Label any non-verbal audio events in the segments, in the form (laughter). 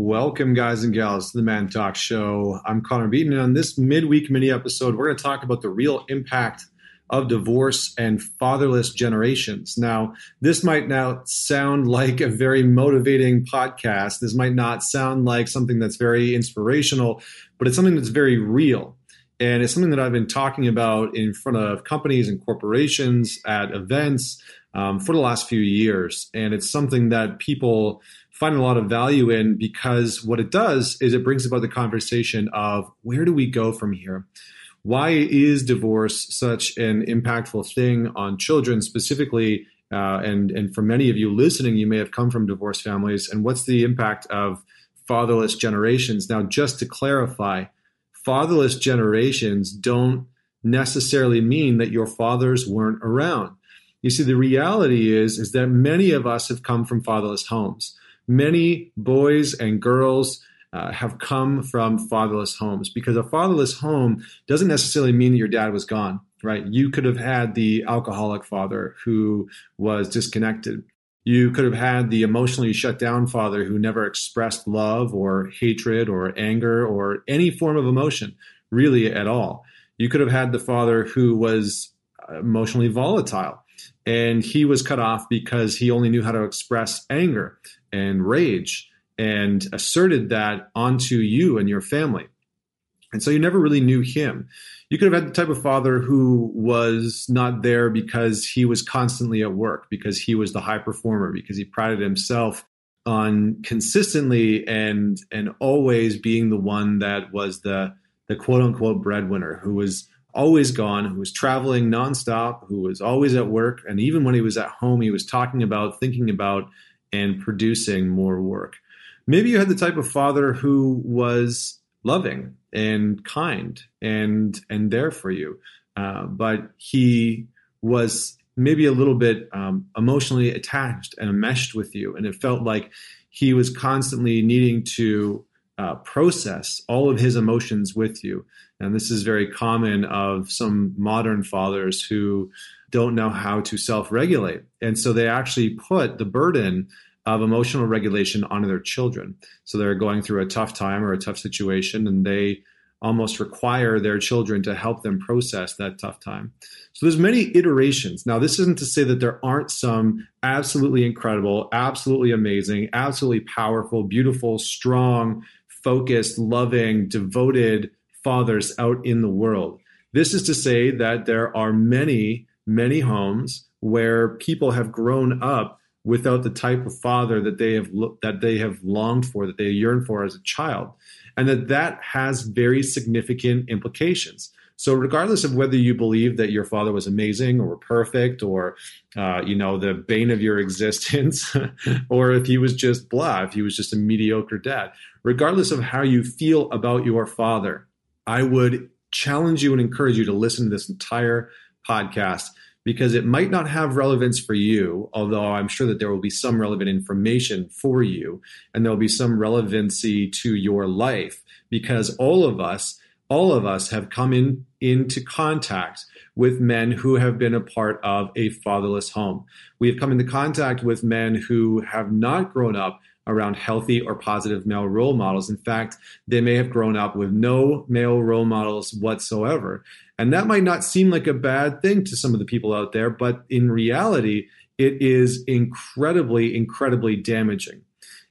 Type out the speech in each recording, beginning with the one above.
Welcome, guys and gals, to the Man Talk Show. I'm Connor Beaton, and on this midweek mini episode, we're going to talk about the real impact of divorce and fatherless generations. Now, this might now sound like a very motivating podcast. This might not sound like something that's very inspirational, but it's something that's very real. And it's something that I've been talking about in front of companies and corporations at events um, for the last few years. And it's something that people find a lot of value in because what it does is it brings about the conversation of where do we go from here? Why is divorce such an impactful thing on children specifically? Uh, and and for many of you listening, you may have come from divorced families. And what's the impact of fatherless generations? Now, just to clarify, fatherless generations don't necessarily mean that your fathers weren't around. You see, the reality is is that many of us have come from fatherless homes many boys and girls uh, have come from fatherless homes because a fatherless home doesn't necessarily mean that your dad was gone, right? You could have had the alcoholic father who was disconnected. You could have had the emotionally shut down father who never expressed love or hatred or anger or any form of emotion really at all. You could have had the father who was emotionally volatile and he was cut off because he only knew how to express anger and rage and asserted that onto you and your family. And so you never really knew him. You could have had the type of father who was not there because he was constantly at work, because he was the high performer, because he prided himself on consistently and and always being the one that was the the quote unquote breadwinner who was always gone, who was traveling nonstop, who was always at work. And even when he was at home, he was talking about, thinking about, and producing more work. Maybe you had the type of father who was loving and kind and and there for you, uh, but he was maybe a little bit um, emotionally attached and enmeshed with you, and it felt like he was constantly needing to uh, process all of his emotions with you. And this is very common of some modern fathers who don't know how to self regulate. And so they actually put the burden of emotional regulation onto their children. So they're going through a tough time or a tough situation and they almost require their children to help them process that tough time. So there's many iterations. Now this isn't to say that there aren't some absolutely incredible, absolutely amazing, absolutely powerful, beautiful, strong, focused, loving, devoted fathers out in the world. This is to say that there are many, many homes where people have grown up without the type of father that they have that they have longed for, that they yearn for as a child, and that that has very significant implications. So, regardless of whether you believe that your father was amazing or perfect or, uh, you know, the bane of your (laughs) existence, (laughs) or if he was just blah, if he was just a mediocre dad, regardless of how you feel about your father, I would challenge you and encourage you to listen to this entire podcast because it might not have relevance for you, although I'm sure that there will be some relevant information for you and there will be some relevancy to your life because all of us all of us have come in into contact with men who have been a part of a fatherless home. We have come into contact with men who have not grown up around healthy or positive male role models. In fact, they may have grown up with no male role models whatsoever. And that might not seem like a bad thing to some of the people out there, but in reality, it is incredibly, incredibly damaging.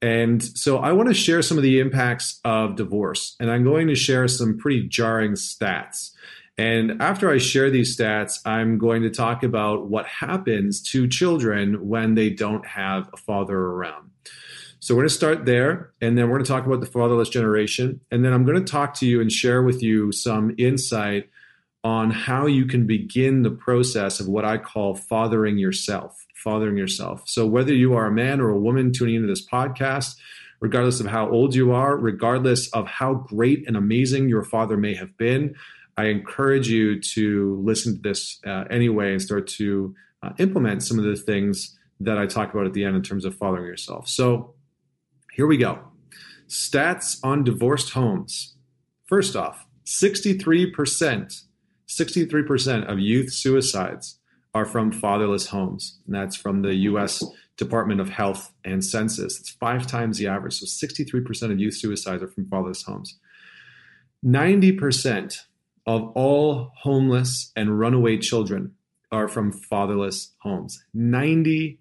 And so I want to share some of the impacts of divorce, and I'm going to share some pretty jarring stats. And after I share these stats, I'm going to talk about what happens to children when they don't have a father around. So we're going to start there, and then we're going to talk about the fatherless generation. And then I'm going to talk to you and share with you some insight on how you can begin the process of what I call fathering yourself fathering yourself. So, whether you are a man or a woman tuning into this podcast, regardless of how old you are, regardless of how great and amazing your father may have been, I encourage you to listen to this uh, anyway and start to uh, implement some of the things that I talk about at the end in terms of fathering yourself. So, here we go. Stats on divorced homes. First off, 63%, 63% of youth suicides are from fatherless homes. And that's from the US Department of Health and Census. It's five times the average. So 63% of youth suicides are from fatherless homes. 90% of all homeless and runaway children are from fatherless homes. 90%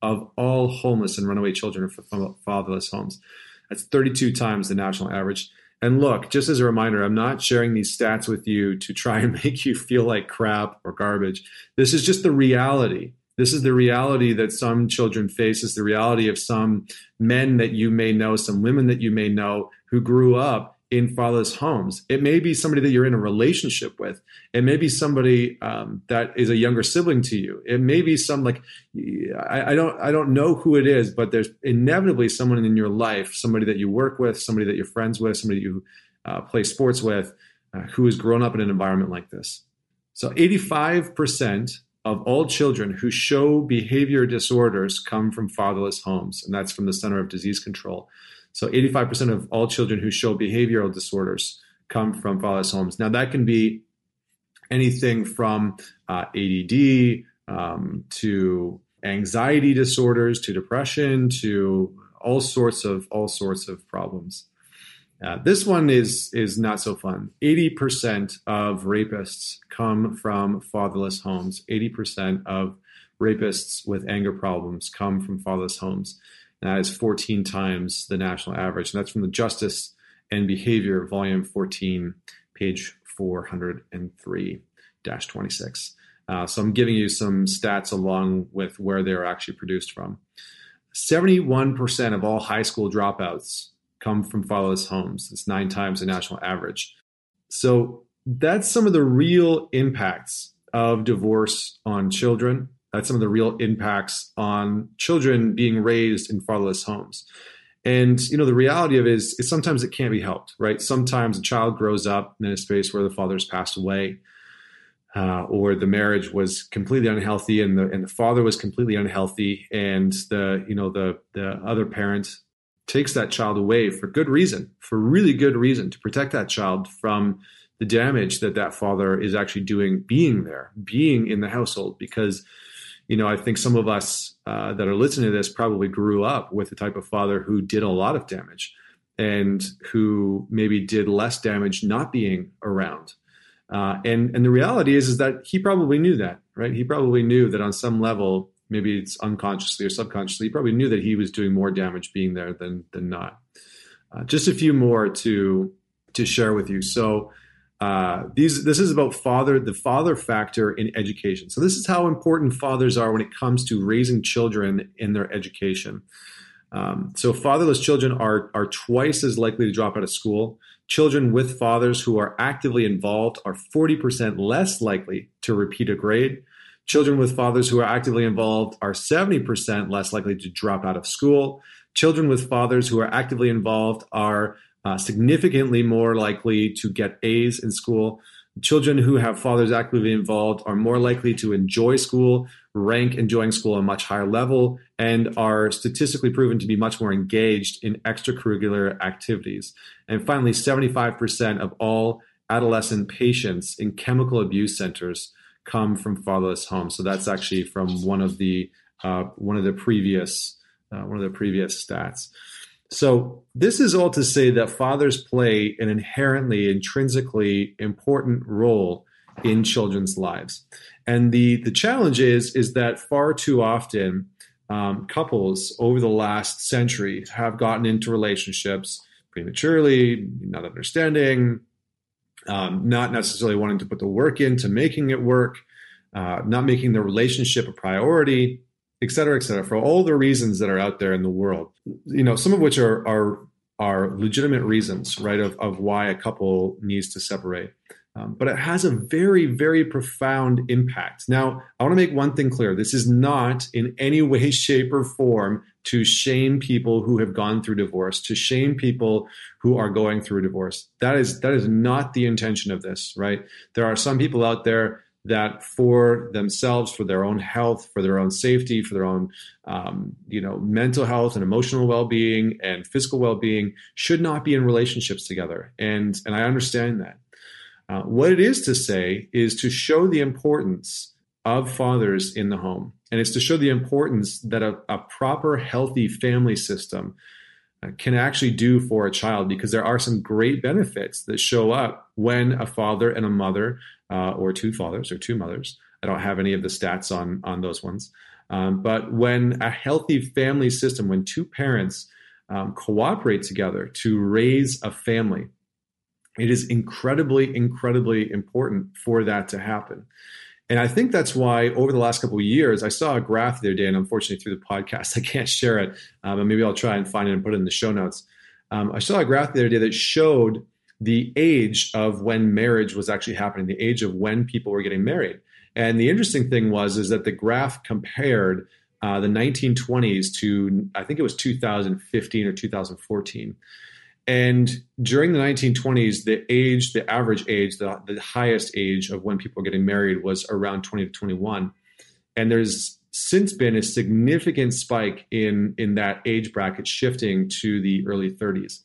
of all homeless and runaway children are from fatherless homes. That's 32 times the national average. And look, just as a reminder, I'm not sharing these stats with you to try and (laughs) make you feel like crap or garbage. This is just the reality. This is the reality that some children face, is the reality of some men that you may know, some women that you may know who grew up in fatherless homes. It may be somebody that you're in a relationship with. It may be somebody um, that is a younger sibling to you. It may be some like I, I, don't I don't know who it is, but there's inevitably someone in your life, somebody that you work with, somebody that you're friends with, somebody you uh, play sports with, uh, who has grown up in an environment like this. So 85% of all children who show behavior disorders come from fatherless homes, and that's from the Center of Disease Control. So 85% of all children who show behavioral disorders come from fatherless homes. Now, that can be anything from uh, ADD um, to anxiety disorders to depression to all sorts of all sorts of problems. Uh, this one is is not so fun. Eighty percent of rapists come from fatherless homes. Eighty percent of rapists with anger problems come from fatherless homes. That is 14 times the national average. And that's from the Justice and Behavior, Volume 14, page 403 26. Uh, so I'm giving you some stats along with where they are actually produced from. 71% of all high school dropouts come from fatherless homes. It's nine times the national average. So that's some of the real impacts of divorce on children that's some of the real impacts on children being raised in fatherless homes. And you know, the reality of it is, is sometimes it can't be helped, right? Sometimes a child grows up in a space where the father's passed away, uh, or the marriage was completely unhealthy, and the and the father was completely unhealthy, and the you know the the other parent takes that child away for good reason, for really good reason, to protect that child from the damage that that father is actually doing, being there, being in the household, because you know, I think some of us uh, that are listening to this probably grew up with the type of father who did a lot of damage and who maybe did less damage not being around. Uh, and and the reality is is that he probably knew that, right? He probably knew that on some level, maybe it's unconsciously or subconsciously, he probably knew that he was doing more damage being there than than not. Uh, just a few more to to share with you. So uh, these this is about father the father factor in education. So this is how important fathers are when it comes to raising children in their education. Um, so fatherless children are are twice as likely to drop out of school. Children with fathers who are actively involved are 40% less likely to repeat a grade. Children with fathers who are actively involved are 70% less likely to drop out of school. Children with fathers who are actively involved are uh, significantly more likely to get A's in school. Children who have fathers actively involved are more likely to enjoy school, rank enjoying school a much higher level, and are statistically proven to be much more engaged in extracurricular activities. And finally, 75% of all adolescent patients in chemical abuse centers come from fatherless homes. So that's actually from one of the uh, one of the previous uh, one of the previous stats. So, this is all to say that fathers play an inherently, intrinsically important role in children's lives. And the, the challenge is, is that far too often, um, couples over the last century have gotten into relationships prematurely, not understanding, um, not necessarily wanting to put the work into making it work, uh, not making the relationship a priority, et cetera, et cetera, for all the reasons that are out there in the world, you know, some of which are are are legitimate reasons, right, of, of why a couple needs to separate. Um, but it has a very, very profound impact. Now, I want to make one thing clear. This is not in any way, (laughs) shape, or form to shame people who have gone through divorce, to shame people who are going through divorce. That is that is not the intention of this, right? There are some people out there that for themselves, for their own health, for their own safety, for their own um, you know mental health and emotional well-being and physical well-being, should not be in relationships together. And and I understand that. Uh, what it is to say is to show the importance of fathers in the home, And it's to show the importance that a, a proper, healthy family system can actually do for a child because there are some great benefits that show up when a father and a mother, uh, or two fathers or two mothers, I don't have any of the stats on, on those ones. Um, but when a healthy family system, when two parents um, cooperate together to raise a family, it is incredibly, incredibly important for that to happen. And I think that's why over the last couple of years, I saw a graph the other day, and unfortunately through the podcast, (laughs) I can't share it, um, but maybe I'll try and find it and put it in the show notes. Um, I saw a graph the other day that showed the age of when marriage was actually happening, the age of when people were getting married. And the interesting thing was is that the graph compared uh, the 1920s to I think it was 2015 or 2014. And during the 1920s, the age, the average age, the, the highest age of when people are getting married was around 20 to 21. And there's since been a significant spike in in that age bracket shifting to the early 30s.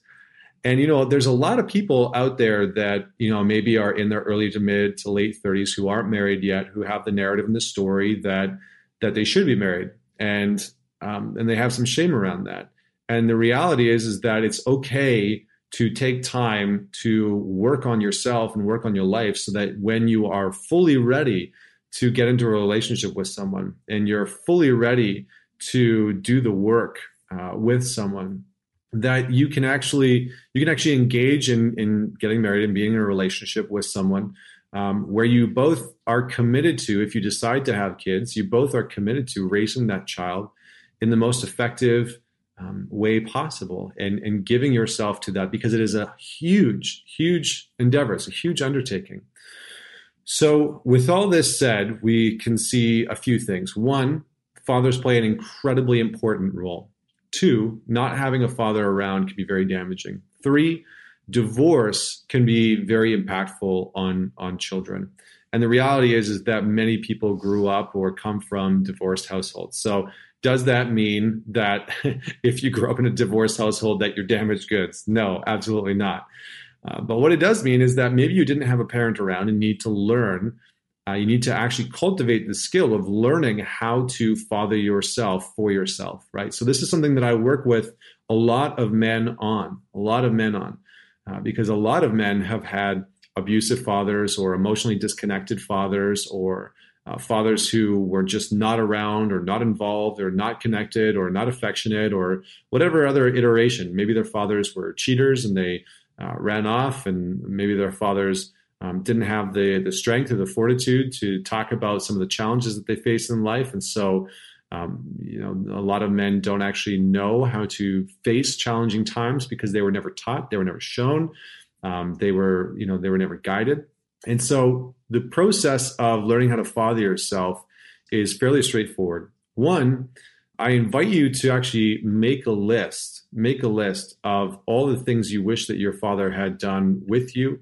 And you know, there's a lot of people out there that you know maybe are in their early to mid to late 30s who aren't married yet, who have the narrative and the story that that they should be married, and um, and they have some shame around that. And the reality is, is that it's okay to take time to work on yourself and work on your life so that when you are fully ready to get into a relationship with someone and you're fully ready to do the work uh, with someone that you can actually you can actually engage in in getting married and being in a relationship with someone um, where you both are committed to if you decide to have kids you both are committed to raising that child in the most effective um, way possible and, and giving yourself to that because it is a huge, huge endeavor. It's a huge undertaking. So, with all this said, we can see a few things. One, fathers play an incredibly important role. Two, not having a father around can be very damaging. Three, divorce can be very impactful on, on children. And the reality is, is that many people grew up or come from divorced households. So does that mean that (laughs) if you grow up in a divorced household that you're damaged goods? No, absolutely not. Uh, but what it does mean is that maybe you didn't have a parent around and need to learn. Uh, you need to actually cultivate the skill of learning how to father yourself for yourself, right? So this is something that I work with a lot of men on, a lot of men on, uh, because a lot of men have had abusive fathers or emotionally disconnected fathers or uh, fathers who were just not around or not involved or not connected or not affectionate or whatever other iteration. Maybe their fathers were cheaters and they uh, ran off, and maybe their fathers um, didn't have the the strength or the fortitude to talk about some of the challenges that they face in life, and so. Um, you know, a lot of men don't actually know how to face challenging times because they were never taught, they were never shown, um, they were, you know, they were never guided. And so the process of learning how to father yourself is fairly straightforward. One, I invite you to actually make a list, make a list of all the things you wish that your father had done with you,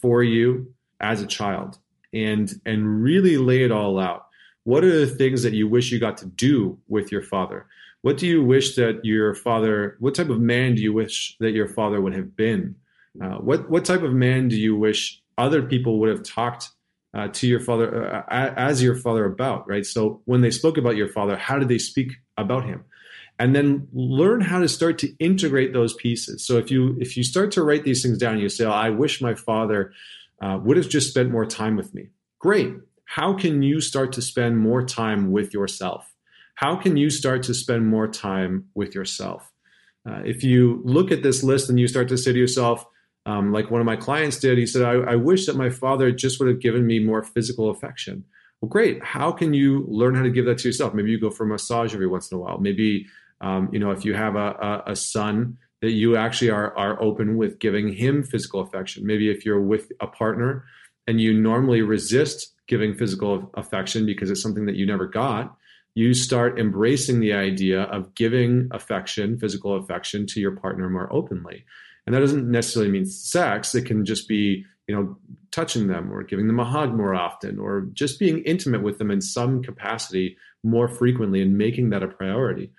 for you as a child and and really lay it all out. What are the things that you wish you got to do with your father? What do you wish that your father what type of man do you wish that your father would have been? Uh, what what type of man do you wish other people would have talked uh, to your father uh, as your father about right? So when they spoke about your father how did they speak about him? And then learn how to start to integrate those pieces. So if you if you start to write these things down you say oh, i wish my father uh, would have just spent more time with me. Great. How can you start to spend more time with yourself? How can you start to spend more time with yourself? Uh, if you look at this list and you start to say to yourself um, like one of my clients did, he said, I, I wish that my father just would have given me more physical affection. Well, great. How can you learn how to give that to yourself? Maybe you go for a massage every once in a while. Maybe, um, you know, if you have a, a, a son, that you actually are, are open with giving him physical affection. Maybe if you're with a partner and you normally resist giving physical affection because it's something that you never got, you start embracing the idea of giving affection, physical affection to your partner more openly. And that doesn't necessarily mean sex. It can just be, you know, touching them or giving them a hug more often or just being intimate with them in some capacity more frequently and making that a priority.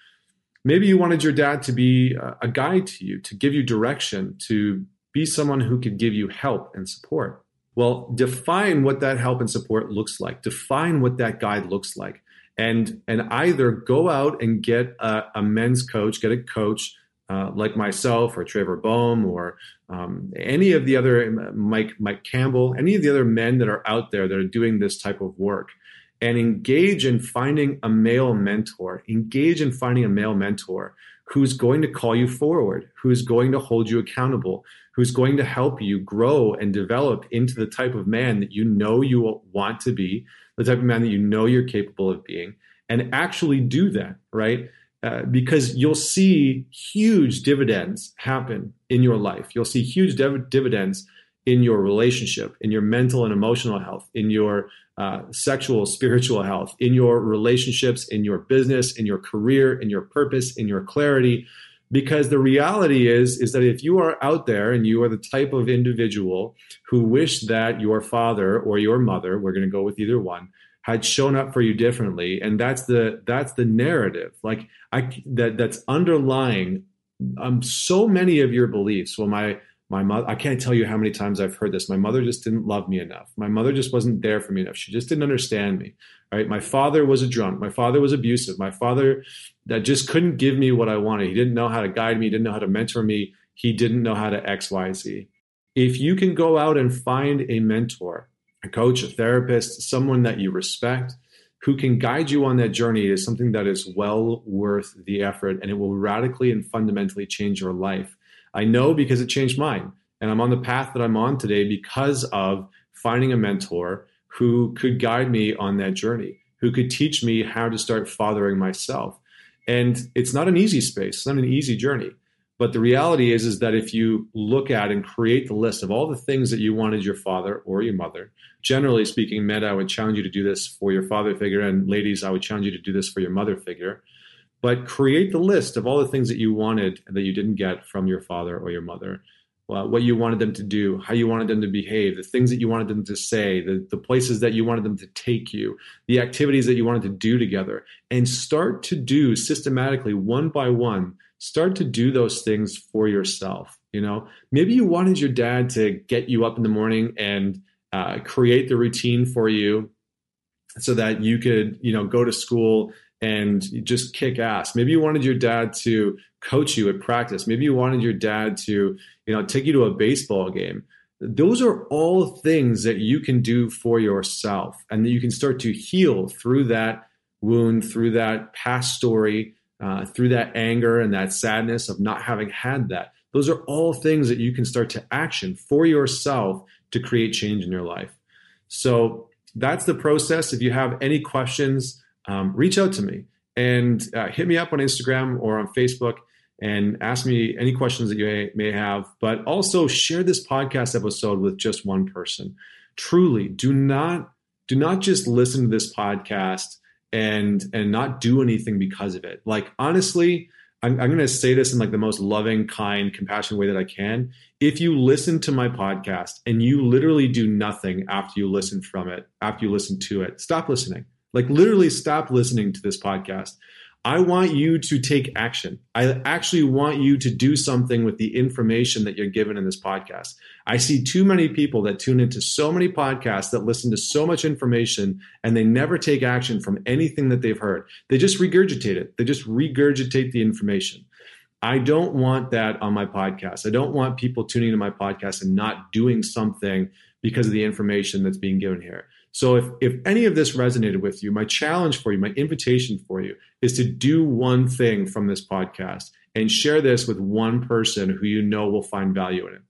Maybe you wanted your dad to be a guide to you, to give you direction, to be someone who could give you help and support. Well, define what that help and support looks like. Define what that guide looks like and and either go out and get a, a men's coach, get a coach uh, like myself or Trevor Boehm or um, any of the other Mike Mike Campbell, any of the other men that are out there that are doing this type of work, and engage in finding a male mentor. Engage in finding a male mentor who's going to call you forward, who's going to hold you accountable, who's going to help you grow and develop into the type of man that you know you want to be, the type of man that you know you're capable of being, and actually do that, right? Uh, because you'll see huge dividends happen in your life. You'll see huge div- dividends in your relationship, in your mental and emotional health, in your uh, sexual, spiritual health, in your relationships, in your business, in your career, in your purpose, in your clarity. Because the reality is, is that if you are out there and you are the type of individual who wish that your father or your mother, we're going to go with either one, had shown up for you differently. And that's the that's the narrative. Like i that that's underlying um so many of your beliefs. Well my my mother i can't tell you how many times i've heard this. My mother just didn't love me enough. My mother just wasn't there for me enough. She just didn't understand me right? My father was a drunk. My father was abusive. My father that just couldn't give me what i wanted. He didn't know how to guide me. He didn't know how to mentor me. He didn't know how to xyz if you can go out and find a mentor a coach, a therapist, someone that you respect who can guide you on that journey is something that is well worth the effort and it will radically and fundamentally change your life. I know because it changed mine. And I'm on the path that I'm on today because of finding a mentor who could guide me on that journey, who could teach me how to start fathering myself. And it's not an easy space, it's not an easy journey. But the reality is, is that if you look at and create the list of all the things that you wanted your father or your mother, generally speaking, men, I would challenge you to do this for your father figure, and ladies, I would challenge you to do this for your mother figure. But create the list of all the things that you wanted that you didn't get from your father or your mother. Well, what you wanted them to do, how you wanted them to behave, the things that you wanted them to say, the, the places that you wanted them to take you, the activities that you wanted to do together, and start to do systematically, one by one, start to do those things for yourself. You know, maybe you wanted your dad to get you up in the morning and uh, create the routine for you so that you could, you know, go to school and just kick ass. Maybe you wanted your dad to coach you at practice. Maybe you wanted your dad to, you know, take you to a baseball game. Those are all things that you can do for yourself and that you can start to heal through that wound, through that past story, uh, through that anger and that sadness of not having had that. Those are all things that you can start to action for yourself to create change in your life. So that's the process. If you have any questions, um, reach out to me and uh, hit me up on Instagram or on Facebook and ask me any questions that you may, have. But also share this podcast episode with just one person. Truly, do not do not just listen to this podcast and and not do anything because of it. Like honestly, I'm, I'm going to say this in like the most loving, kind, compassionate way that I can. If you listen to my podcast and you literally do nothing after you listen from it, after you listen to it, stop listening. Like literally stop listening to this podcast I want you to take action. I actually want you to do something with the information that you're given in this podcast. I see too many people that tune into so many podcasts that listen to so much information and they never take action from anything that they've heard. They just regurgitate it, they just regurgitate the information. I don't want that on my podcast. I don't want people tuning to my podcast and not doing something because of the information that's being given here. So if, if any of this resonated with you, my challenge for you, my invitation for you is to do one thing from this podcast and share this with one person who you know will find value in it.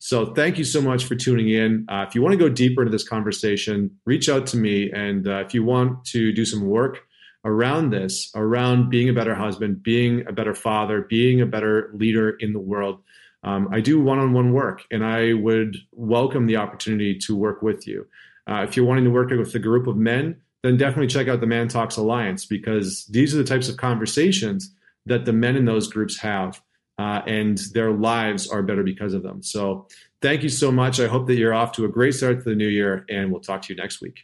So thank you so much for tuning in. Uh, if you want to go deeper into this conversation, reach out to me. And uh, if you want to do some work around this, around being a better husband, being a better father, being a better leader in the world, um, I do one on one work and I would welcome the opportunity to work with you. Uh, if you're wanting to work with a group of men, then definitely check out the Man Talks Alliance because these are the types of conversations that the men in those groups have. Uh, and their lives are better because of them. So, thank you so much. I hope that you're off to a great start to the new year, and we'll talk to you next week.